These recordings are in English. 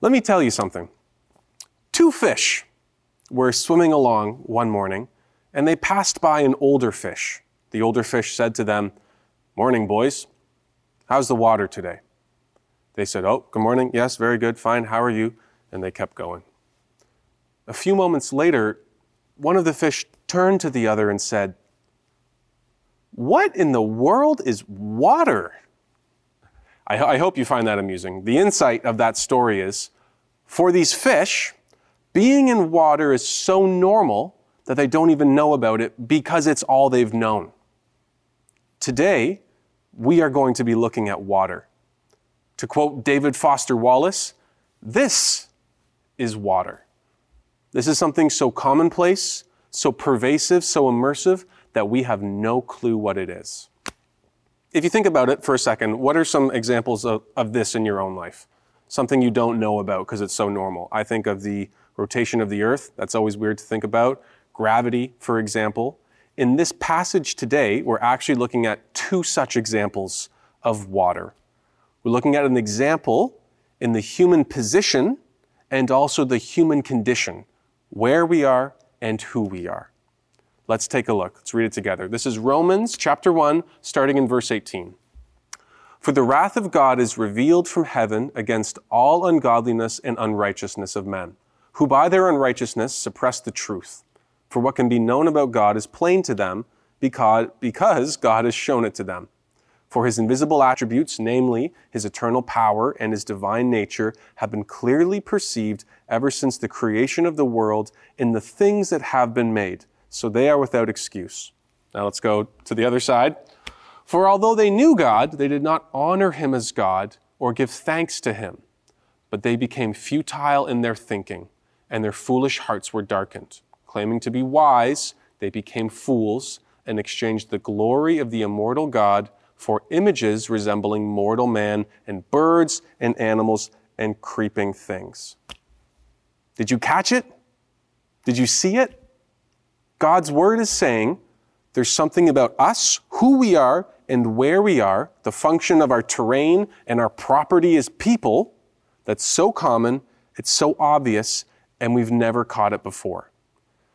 Let me tell you something. Two fish were swimming along one morning, and they passed by an older fish. The older fish said to them, Morning, boys. How's the water today? They said, Oh, good morning. Yes, very good. Fine. How are you? And they kept going. A few moments later, one of the fish turned to the other and said, What in the world is water? I, I, hope you find that amusing. The insight of that story is for these fish, being in water is so normal that they don't even know about it because it's all they've known. Today, we are going to be looking at water. To quote David Foster Wallace, this is water. This is something so commonplace, so pervasive, so immersive that we have no clue what it is. If you think about it for a second, what are some examples of, of this in your own life? Something you don't know about because it's so normal. I think of the rotation of the earth. That's always weird to think about. Gravity, for example. In this passage today, we're actually looking at two such examples of water. We're looking at an example in the human position and also the human condition, where we are and who we are. Let's take a look. Let's read it together. This is Romans chapter 1, starting in verse 18. For the wrath of God is revealed from heaven against all ungodliness and unrighteousness of men, who by their unrighteousness suppress the truth. For what can be known about God is plain to them because, because God has shown it to them. For his invisible attributes, namely his eternal power and his divine nature, have been clearly perceived ever since the creation of the world in the things that have been made, so they are without excuse. Now let's go to the other side. For although they knew God, they did not honor him as God or give thanks to him, but they became futile in their thinking, and their foolish hearts were darkened. Claiming to be wise, they became fools and exchanged the glory of the immortal God for images resembling mortal man and birds and animals and creeping things. Did you catch it? Did you see it? God's word is saying there's something about us, who we are, and where we are, the function of our terrain and our property as people, that's so common, it's so obvious, and we've never caught it before.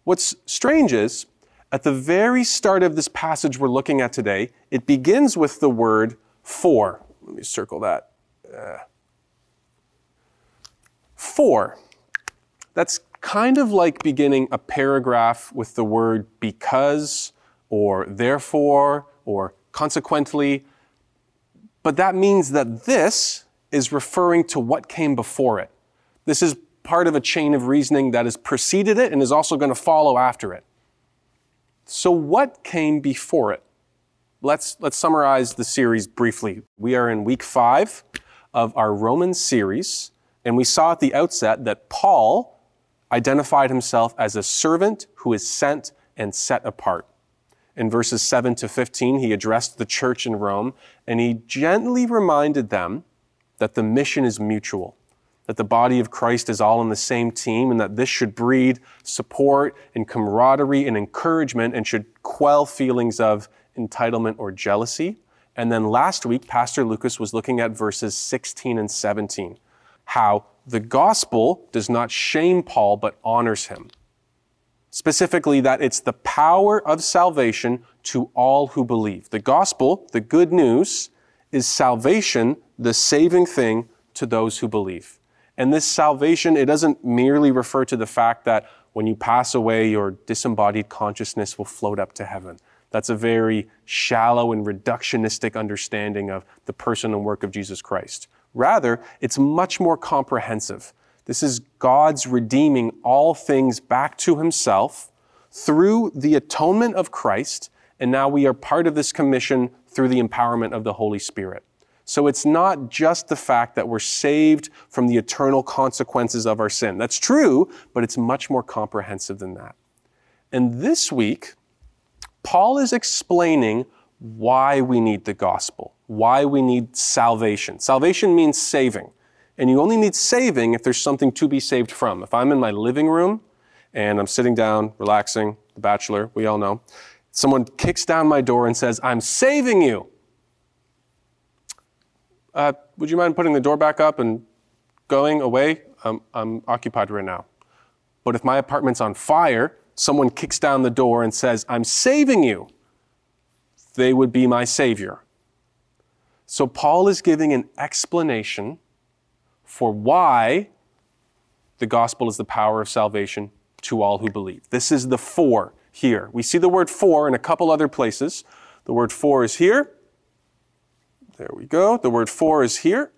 What's strange is, at the very start of this passage we're looking at today, it begins with the word for. Let me circle that. Uh, for. That's kind of like beginning a paragraph with the word because or therefore or consequently. But that means that this is referring to what came before it. This is part of a chain of reasoning that has preceded it and is also going to follow after it. So, what came before it? Let's, let's summarize the series briefly. We are in week five of our Roman series, and we saw at the outset that Paul identified himself as a servant who is sent and set apart. In verses 7 to 15, he addressed the church in Rome, and he gently reminded them that the mission is mutual that the body of Christ is all on the same team and that this should breed support and camaraderie and encouragement and should quell feelings of entitlement or jealousy. And then last week, Pastor Lucas was looking at verses 16 and 17, how the gospel does not shame Paul but honors him. Specifically, that it's the power of salvation to all who believe. The gospel, the good news, is salvation, the saving thing to those who believe. And this salvation, it doesn't merely refer to the fact that when you pass away, your disembodied consciousness will float up to heaven. That's a very shallow and reductionistic understanding of the person and work of Jesus Christ. Rather, it's much more comprehensive. This is God's redeeming all things back to himself through the atonement of Christ, and now we are part of this commission through the empowerment of the Holy Spirit. So it's not just the fact that we're saved from the eternal consequences of our sin. That's true, but it's much more comprehensive than that. And this week, Paul is explaining why we need the gospel, why we need salvation. Salvation means saving. And you only need saving if there's something to be saved from. If I'm in my living room and I'm sitting down, relaxing, the bachelor, we all know, someone kicks down my door and says, I'm saving you uh, would you mind putting the door back up and going away? I'm, I'm occupied right now. But if my apartment's on fire, someone kicks down the door and says, I'm saving you, they would be my savior. So Paul is giving an explanation for why the gospel is the power of salvation to all who believe. This is the for here. We see the word for in a couple other places. The word for is here. There we go. The word for is here.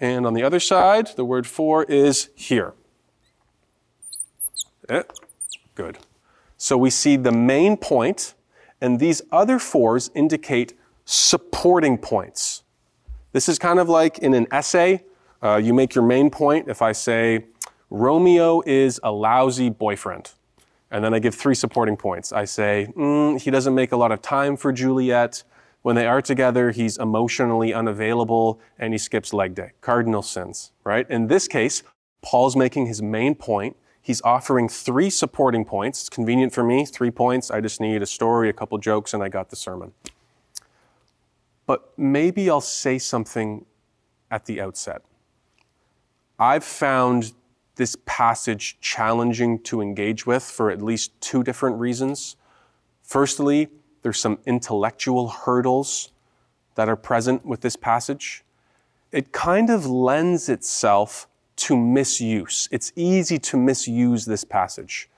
And on the other side, the word for is here. Eh, good. So we see the main point, and these other fours indicate supporting points. This is kind of like in an essay, uh, you make your main point. If I say, Romeo is a lousy boyfriend, and then I give three supporting points. I say, mm, he doesn't make a lot of time for Juliet. When they are together, he's emotionally unavailable and he skips leg day. Cardinal sins, right? In this case, Paul's making his main point He's offering three supporting points. It's convenient for me, three points. I just need a story, a couple jokes, and I got the sermon. But maybe I'll say something at the outset. I've found this passage challenging to engage with for at least two different reasons. Firstly, there's some intellectual hurdles that are present with this passage. It kind of lends itself to misuse. It's easy to misuse this passage.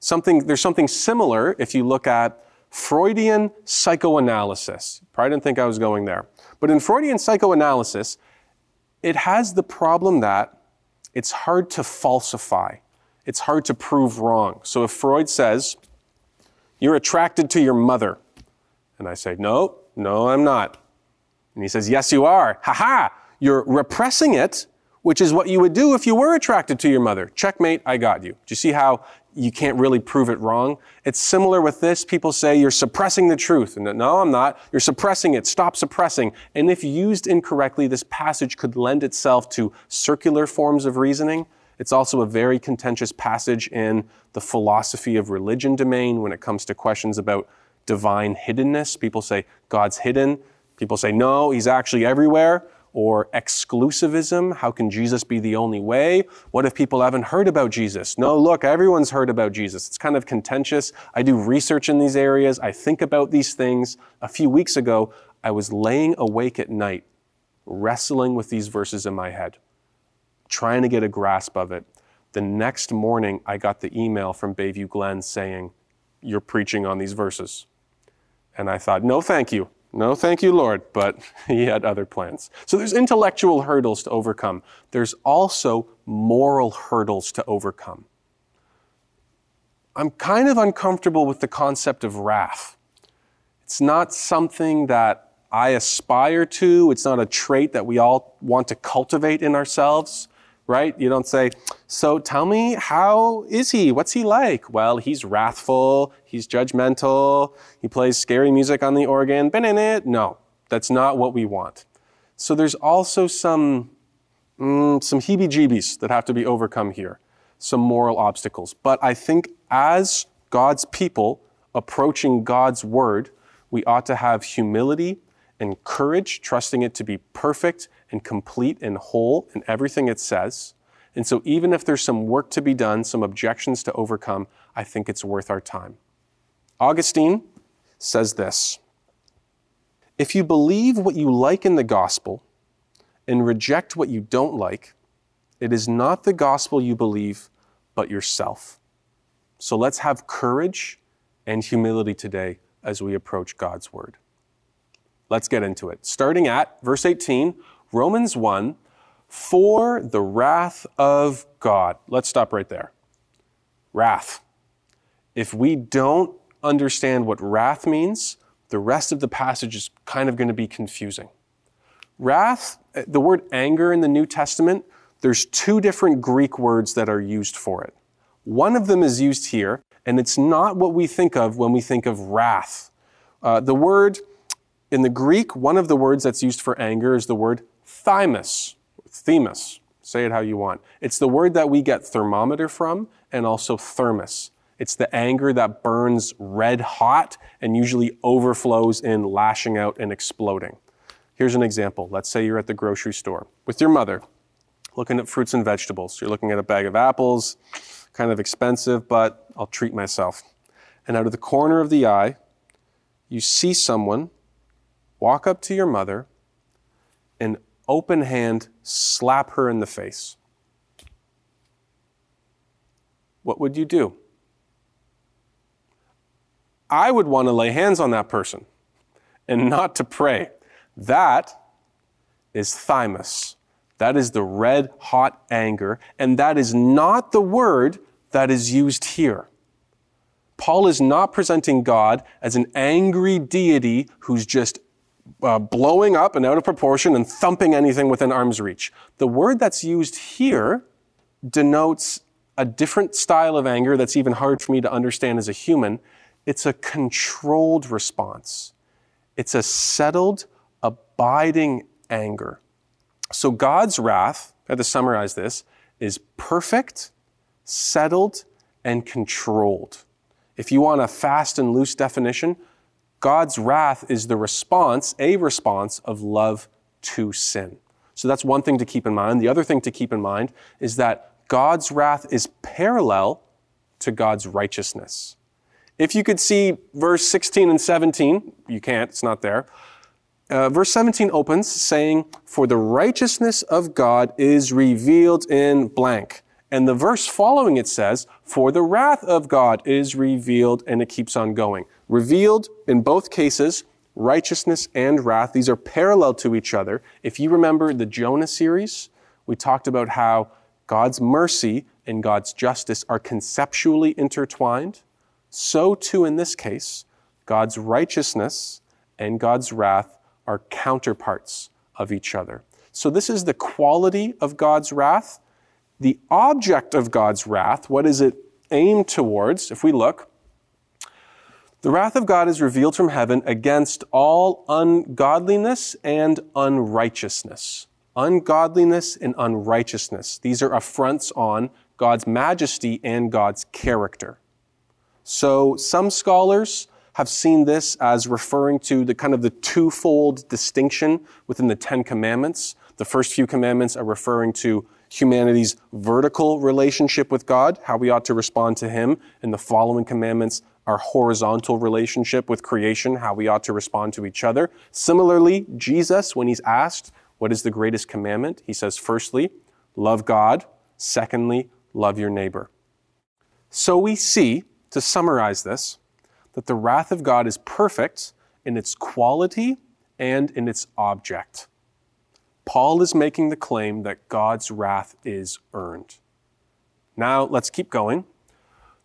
Something, there's something similar if you look at Freudian psychoanalysis. Probably didn't think I was going there. But in Freudian psychoanalysis, it has the problem that it's hard to falsify. It's hard to prove wrong. So if Freud says, You're attracted to your mother, and I say, No, no, I'm not. And he says, Yes, you are. Ha ha! You're repressing it which is what you would do if you were attracted to your mother. Checkmate, I got you. Do you see how you can't really prove it wrong? It's similar with this. People say you're suppressing the truth. And no, I'm not. You're suppressing it. Stop suppressing. And if used incorrectly, this passage could lend itself to circular forms of reasoning. It's also a very contentious passage in the philosophy of religion domain when it comes to questions about divine hiddenness. People say God's hidden. People say, no, he's actually everywhere or exclusivism. How can Jesus be the only way? What if people haven't heard about Jesus? No, look, everyone's heard about Jesus. It's kind of contentious. I do research in these areas. I think about these things. A few weeks ago, I was laying awake at night, wrestling with these verses in my head, trying to get a grasp of it. The next morning, I got the email from Bayview Glen saying, You're preaching on these verses. And I thought, No, thank you. No, thank you, Lord, but he had other plans. So there's intellectual hurdles to overcome. There's also moral hurdles to overcome. I'm kind of uncomfortable with the concept of wrath. It's not something that I aspire to, it's not a trait that we all want to cultivate in ourselves right? You don't say, so tell me, how is he? What's he like? Well, he's wrathful, he's judgmental, he plays scary music on the organ. No, that's not what we want. So there's also some, mm, some heebie jeebies that have to be overcome here, some moral obstacles. But I think as God's people approaching God's word, we ought to have humility and courage, trusting it to be perfect and complete and whole in everything it says. And so, even if there's some work to be done, some objections to overcome, I think it's worth our time. Augustine says this If you believe what you like in the gospel and reject what you don't like, it is not the gospel you believe, but yourself. So let's have courage and humility today as we approach God's word. Let's get into it. Starting at verse 18, Romans 1, for the wrath of God. Let's stop right there. Wrath. If we don't understand what wrath means, the rest of the passage is kind of going to be confusing. Wrath, the word anger in the New Testament, there's two different Greek words that are used for it. One of them is used here, and it's not what we think of when we think of wrath. Uh, the word in the Greek, one of the words that's used for anger is the word thymus, thymus. Say it how you want. It's the word that we get thermometer from and also thermos. It's the anger that burns red hot and usually overflows in lashing out and exploding. Here's an example. Let's say you're at the grocery store with your mother. looking at fruits and vegetables. You're looking at a bag of apples, kind of expensive, but I'll treat myself. And out of the corner of the eye, you see someone walk up to your mother and open hand slap her in the face. What would you do? I would want to lay hands on that person and not to pray. That is thymus. That is the red hot anger, and that is not the word that is used here. Paul is not presenting God as an angry deity who's just uh, blowing up and out of proportion and thumping anything within arm's reach. The word that's used here denotes a different style of anger that's even hard for me to understand as a human. It's a controlled response. It's a settled, abiding anger. So God's wrath, I had to summarize this, is perfect, settled, and controlled. If you want a fast and loose definition, God's wrath is the response, a response of love to sin. So that's one thing to keep in mind. The other thing to keep in mind is that God's wrath is parallel to God's righteousness. If you could see verse 16 and 17, you can't, it's not there. Uh, verse 17 opens saying, For the righteousness of God is revealed in blank. And the verse following it says, For the wrath of God is revealed, and it keeps on going. Revealed in both cases, righteousness and wrath. These are parallel to each other. If you remember the Jonah series, we talked about how God's mercy and God's justice are conceptually intertwined. So too in this case, God's righteousness and God's wrath are counterparts of each other. So, this is the quality of God's wrath. The object of God's wrath, what is it aimed towards? If we look, the wrath of God is revealed from heaven against all ungodliness and unrighteousness. Ungodliness and unrighteousness. These are affronts on God's majesty and God's character. So, some scholars have seen this as referring to the kind of the twofold distinction within the Ten Commandments. The first few commandments are referring to humanity's vertical relationship with God, how we ought to respond to Him, and the following commandments our horizontal relationship with creation, how we ought to respond to each other. Similarly, Jesus, when he's asked, What is the greatest commandment? He says, Firstly, love God. Secondly, love your neighbor. So we see, to summarize this, that the wrath of God is perfect in its quality and in its object. Paul is making the claim that God's wrath is earned. Now, let's keep going.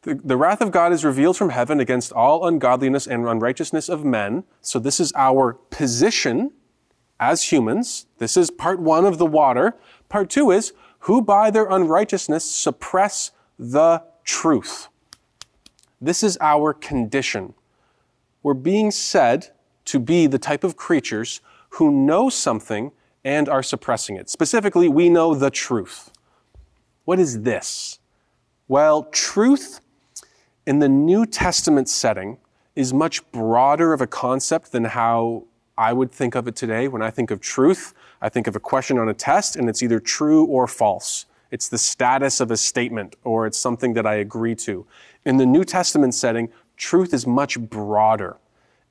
The, the, wrath of God is revealed from heaven against all ungodliness and unrighteousness of men. So, this is our position as humans. This is part one of the water. Part two is who by their unrighteousness suppress the truth. This is our condition. We're being said to be the type of creatures who know something and are suppressing it. Specifically, we know the truth. What is this? Well, truth in the New Testament setting is much broader of a concept than how I would think of it today. When I think of truth, I think of a question on a test and it's either true or false. It's the status of a statement or it's something that I agree to. In the New Testament setting, truth is much broader.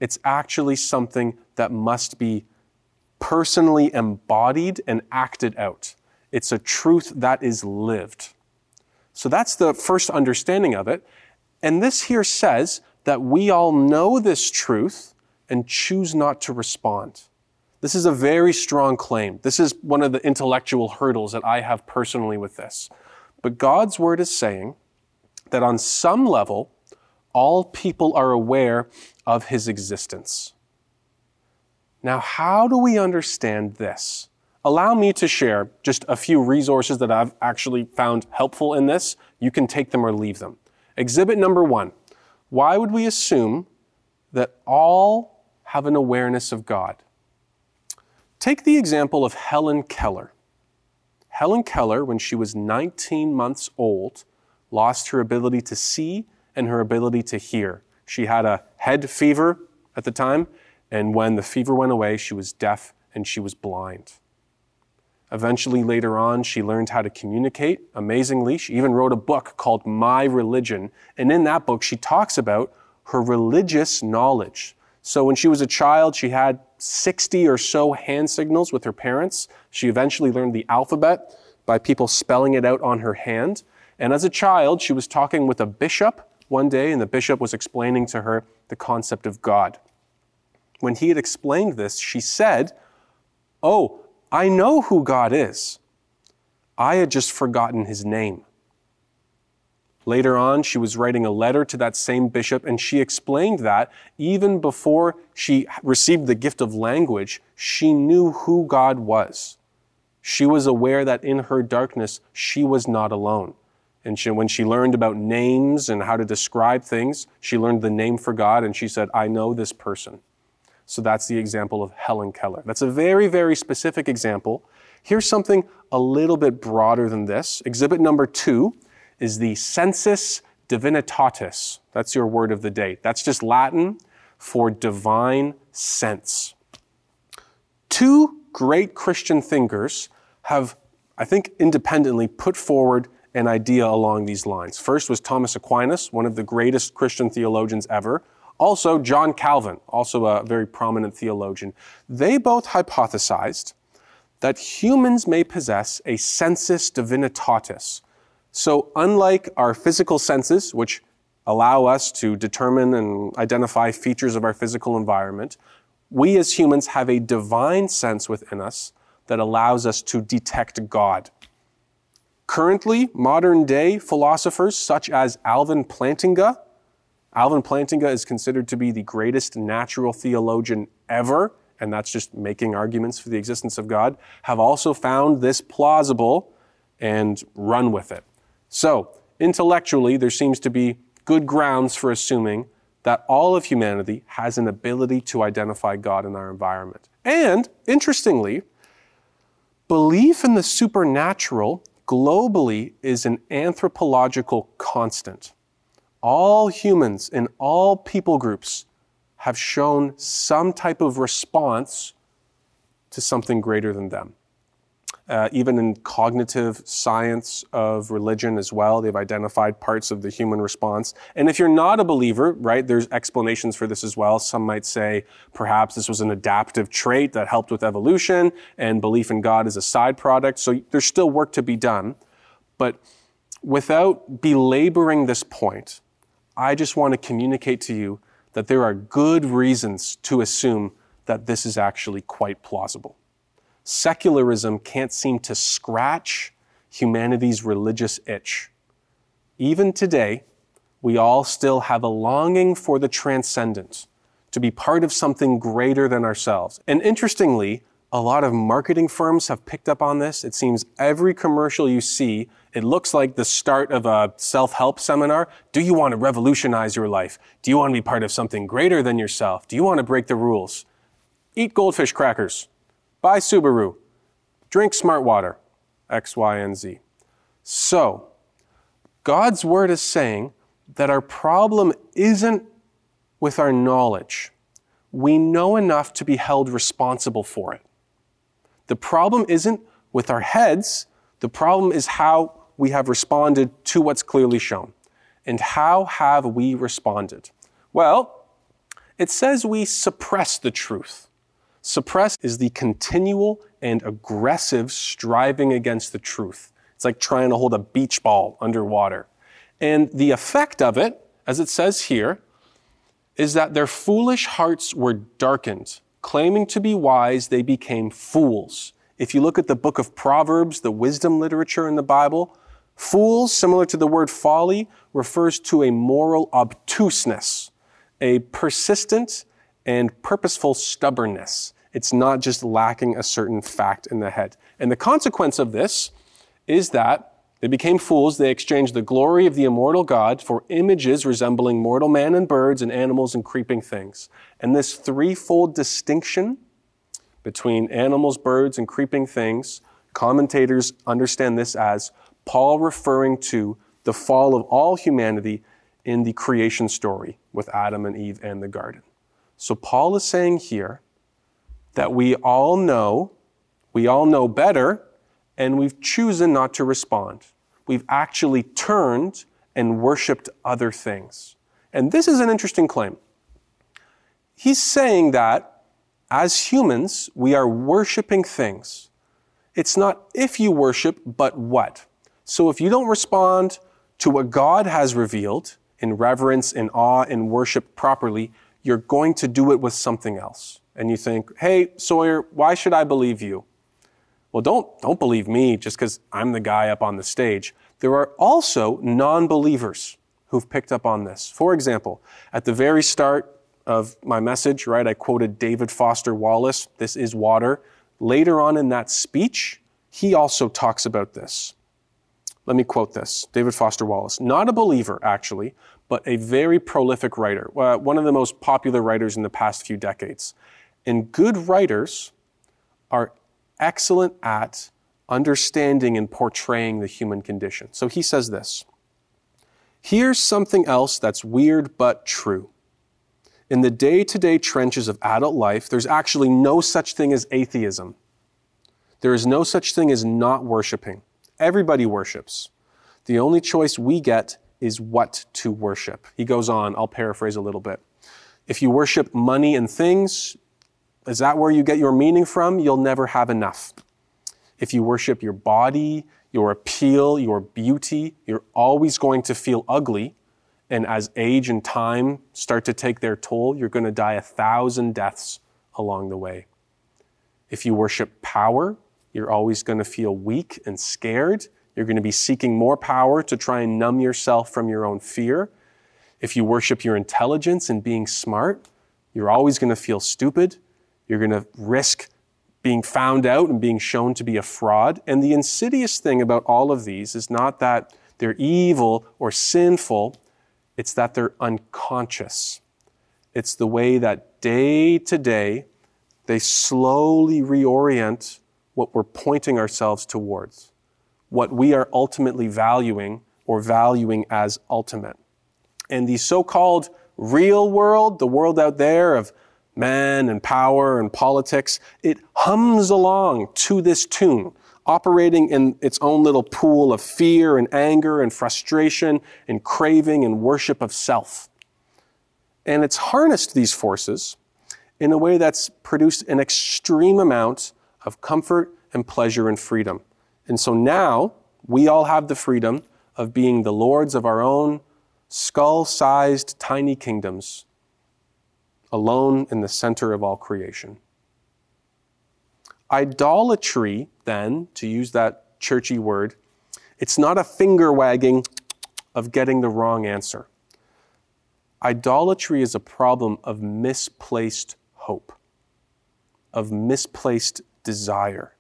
It's actually something that must be personally embodied and acted out. It's a truth that is lived. So that's the first understanding of it. And this here says that we all know this truth and choose not to respond. This is a very strong claim. This is one of the intellectual hurdles that I have personally with this. But God's word is saying that on some level, all people are aware of his existence. Now, how do we understand this? Allow me to share just a few resources that I've actually found helpful in this. You can take them or leave them. Exhibit number one why would we assume that all have an awareness of God? Take the example of Helen Keller. Helen Keller, when she was 19 months old, lost her ability to see and her ability to hear. She had a head fever at the time, and when the fever went away, she was deaf and she was blind. Eventually, later on, she learned how to communicate amazingly. She even wrote a book called My Religion. And in that book, she talks about her religious knowledge. So when she was a child, she had 60 or so hand signals with her parents. She eventually learned the alphabet by people spelling it out on her hand. And as a child, she was talking with a bishop one day, and the bishop was explaining to her the concept of God. When he had explained this, she said, Oh, I know who God is. I had just forgotten his name. Later on, she was writing a letter to that same bishop, and she explained that even before she received the gift of language, she knew who God was. She was aware that in her darkness, she was not alone. And she, when she learned about names and how to describe things, she learned the name for God, and she said, I know this person. So that's the example of Helen Keller. That's a very, very specific example. Here's something a little bit broader than this. Exhibit number two is the sensus divinitatis. That's your word of the day. That's just Latin for divine sense. Two great Christian thinkers have, I think, independently put forward an idea along these lines. First was Thomas Aquinas, one of the greatest Christian theologians ever, also, John Calvin, also a very prominent theologian, they both hypothesized that humans may possess a sensus divinitatis. So, unlike our physical senses, which allow us to determine and identify features of our physical environment, we as humans have a divine sense within us that allows us to detect God. Currently, modern day philosophers such as Alvin Plantinga Alvin Plantinga is considered to be the greatest natural theologian ever, and that's just making arguments for the existence of God, have also found this plausible and run with it. So, intellectually, there seems to be good grounds for assuming that all of humanity has an ability to identify God in our environment. And, interestingly, belief in the supernatural globally is an anthropological constant all humans in all people groups have shown some type of response to something greater than them. Uh, even in cognitive science of religion as well, they've identified parts of the human response. And if you're not a believer, right, there's explanations for this as well. Some might say perhaps this was an adaptive trait that helped with evolution, and belief in God is a side product. So there's still work to be done. But without belaboring this point, I just want to communicate to you that there are good reasons to assume that this is actually quite plausible. Secularism can't seem to scratch humanity's religious itch. Even today, we all still have a longing for the transcendent, to be part of something greater than ourselves. And interestingly, a lot of marketing firms have picked up on this. It seems every commercial you see, it looks like the start of a self help seminar. Do you want to revolutionize your life? Do you want to be part of something greater than yourself? Do you want to break the rules? Eat goldfish crackers. Buy Subaru. Drink smart water. X, Y, and Z. So, God's word is saying that our problem isn't with our knowledge. We know enough to be held responsible for it. The problem isn't with our heads, the problem is how we have responded to what's clearly shown. And how have we responded? Well, it says we suppress the truth. Suppress is the continual and aggressive striving against the truth. It's like trying to hold a beach ball underwater. And the effect of it, as it says here, is that their foolish hearts were darkened Claiming to be wise, they became fools. If you look at the book of Proverbs, the wisdom literature in the Bible, fools, similar to the word folly, refers to a moral obtuseness, a persistent and purposeful stubbornness. It's not just lacking a certain fact in the head. And the consequence of this is that they became fools. They exchanged the glory of the immortal God for images resembling mortal man and birds and animals and creeping things. And this threefold distinction between animals, birds, and creeping things, commentators understand this as Paul referring to the fall of all humanity in the creation story with Adam and Eve and the garden. So Paul is saying here that we all know, we all know better and we've chosen not to respond. We've actually turned and worshiped other things. And this is an interesting claim. He's saying that as humans, we are worshiping things. It's not if you worship, but what. So if you don't respond to what God has revealed in reverence, in awe, in worship properly, you're going to do it with something else. And you think, hey, Sawyer, why should I believe you? Well, don't, don't believe me just because I'm the guy up on the stage. There are also non believers who've picked up on this. For example, at the very start of my message, right, I quoted David Foster Wallace, This is water. Later on in that speech, he also talks about this. Let me quote this David Foster Wallace, not a believer, actually, but a very prolific writer, uh, one of the most popular writers in the past few decades. And good writers are excellent at understanding and portraying the human condition. So he says this Here's something else that's weird but true. In the day to day trenches of adult life, there's actually no such thing as atheism. There is no such thing as not worshiping. Everybody worships. The only choice we get is what to worship. He goes on, I'll paraphrase a little bit. If you worship money and things, is that where you get your meaning from? You'll never have enough. If you worship your body, your appeal, your beauty, you're always going to feel ugly. And as age and time start to take their toll, you're going to die a thousand deaths along the way. If you worship power, you're always going to feel weak and scared. You're going to be seeking more power to try and numb yourself from your own fear. If you worship your intelligence and being smart, you're always going to feel stupid. You're going to risk being found out and being shown to be a fraud. And the insidious thing about all of these is not that they're evil or sinful, it's that they're unconscious. It's the way that day to day they slowly reorient what we're pointing ourselves towards, what we are ultimately valuing or valuing as ultimate. And the so called real world, the world out there of man and power and politics, it hums along to this tune, operating in its own little pool of fear and anger and frustration and craving and worship of self. And it's harnessed these forces in a way that's produced an extreme amount of comfort and pleasure and freedom. And so now we all have the freedom of being the lords of our own skull sized tiny kingdoms alone in the center of all creation. Idolatry, then, to use that churchy word, it's not a finger wagging of getting the wrong answer. Idolatry is a problem of misplaced hope, of misplaced desire.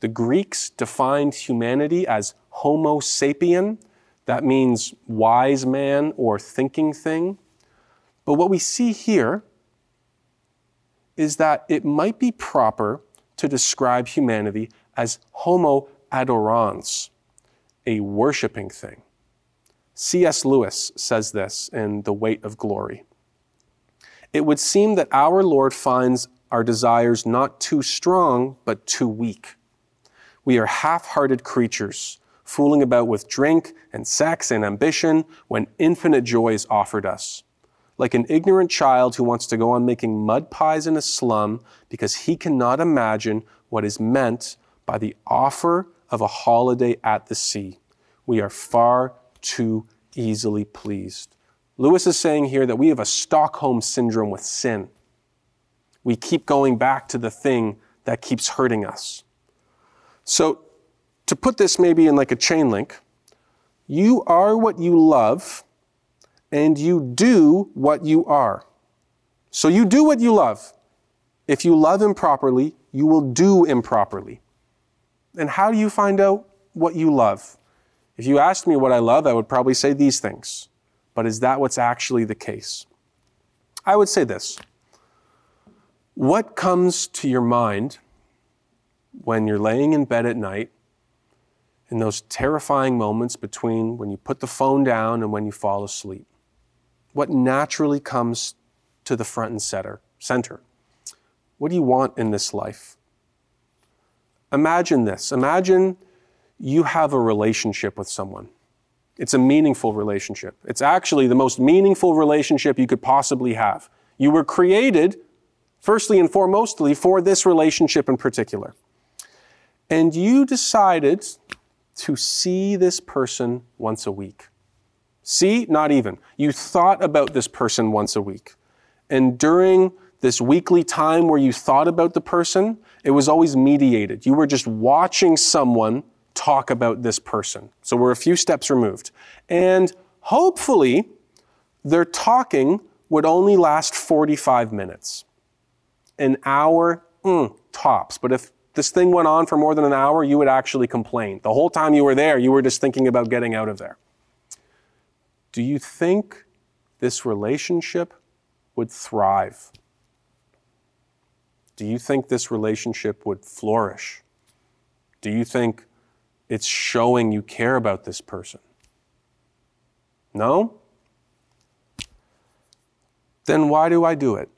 The Greeks defined humanity as Homo sapien, that means wise man or thinking thing. But what we see here is that it might be proper to describe humanity as homo adorans, a worshiping thing. C.S. Lewis says this in The Weight of Glory. It would seem that our Lord finds our desires not too strong, but too weak. We are half hearted creatures, fooling about with drink and sex and ambition when infinite joy is offered us like an ignorant child who wants to go on making mud pies in a slum because he cannot imagine what is meant by the offer of a holiday at the sea. We are far too easily pleased. Lewis is saying here that we have a Stockholm syndrome with sin. We keep going back to the thing that keeps hurting us. So, to put this maybe in like a chain link, you are what you love and you do what you are. So you do what you love. If you love improperly, you will do improperly. And how do you find out what you love? If you asked me what I love, I would probably say these things. But is that what's actually the case? I would say this. What comes to your mind when you're laying in bed at night in those terrifying moments between when you put the phone down and when you fall asleep? What naturally comes to the front and center. Center. What do you want in this life? Imagine this. Imagine you have a relationship with someone. It's a meaningful relationship. It's actually the most meaningful relationship you could possibly have. You were created, firstly and foremostly, for this relationship in particular. And you decided to see this person once a week. See, not even. You thought about this person once a week. And during this weekly time where you thought about the person, it was always mediated. You were just watching someone talk about this person. So we're a few steps removed. And hopefully, their talking would only last 45 minutes. An hour, mm, tops. But if this thing went on for more than an hour, you would actually complain. The whole time you were there, you were just thinking about getting out of there. Do you think this relationship would thrive? Do you think this relationship would flourish? Do you think it's showing you care about this person? No? Then why do I do it?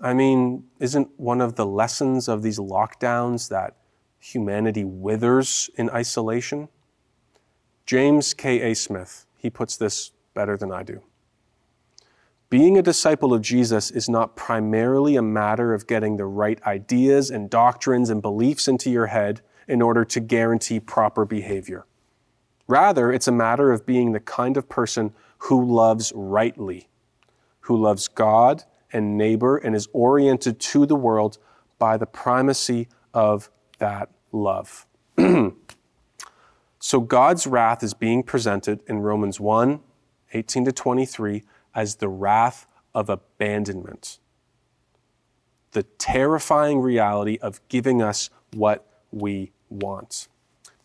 I mean, isn't one of the lessons of these lockdowns that humanity withers in isolation? James K.A. Smith, he puts this better than I do. Being a disciple of Jesus is not primarily a matter of getting the right ideas and doctrines and beliefs into your head in order to guarantee proper behavior. Rather, it's a matter of being the kind of person who loves rightly, who loves God and neighbor and is oriented to the world by the primacy of that love. so God's wrath is being presented in Romans 1 18 to 23 as the wrath of abandonment. The terrifying reality of giving us what we want.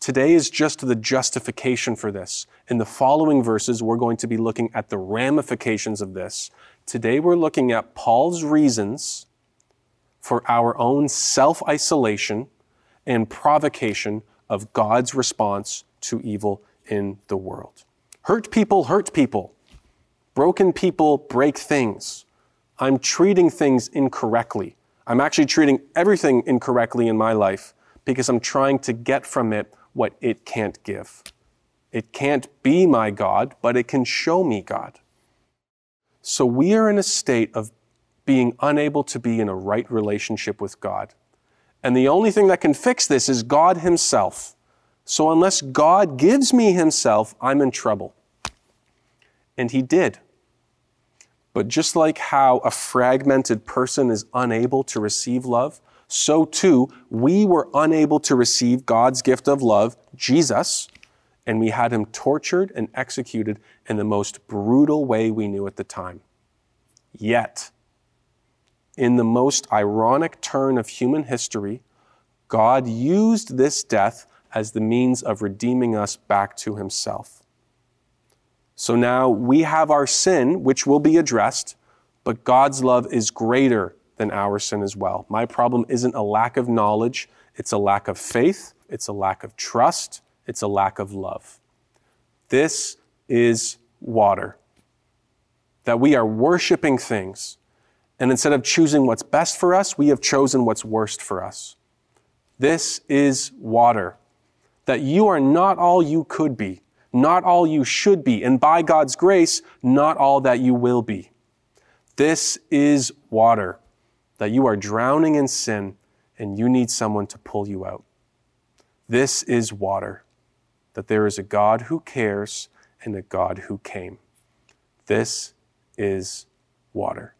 Today is just the justification for this. In the following verses, we're going to be looking at the ramifications of this Today we're looking at Paul's reasons for our own self isolation and provocation of God's response to evil in the world. Hurt people hurt people. Broken people break things. I'm treating things incorrectly. I'm actually treating everything incorrectly in my life because I'm trying to get from it what it can't give. It can't be my God, but it can show me God. So we are in a state of being unable to be in a right relationship with God. And the only thing that can fix this is God Himself. So unless God gives me Himself, I'm in trouble. And He did. But just like how a fragmented person is unable to receive love, so too we were unable to receive God's gift of love, Jesus, and we had him tortured and executed in the most brutal way we knew at the time. Yet, in the most ironic turn of human history, God used this death as the means of redeeming us back to himself. So now we have our sin, which will be addressed, but God's love is greater than our sin as well. My problem isn't a lack of knowledge, it's a lack of faith, it's a lack of trust, it's a lack of love. This is water. That we are worshiping things, and instead of choosing what's best for us, we have chosen what's worst for us. This is water. That you are not all you could be, not all you should be, and by God's grace, not all that you will be. This is water. That you are drowning in sin and you need someone to pull you out. This is water that there is a God who cares and a God who came. This is water.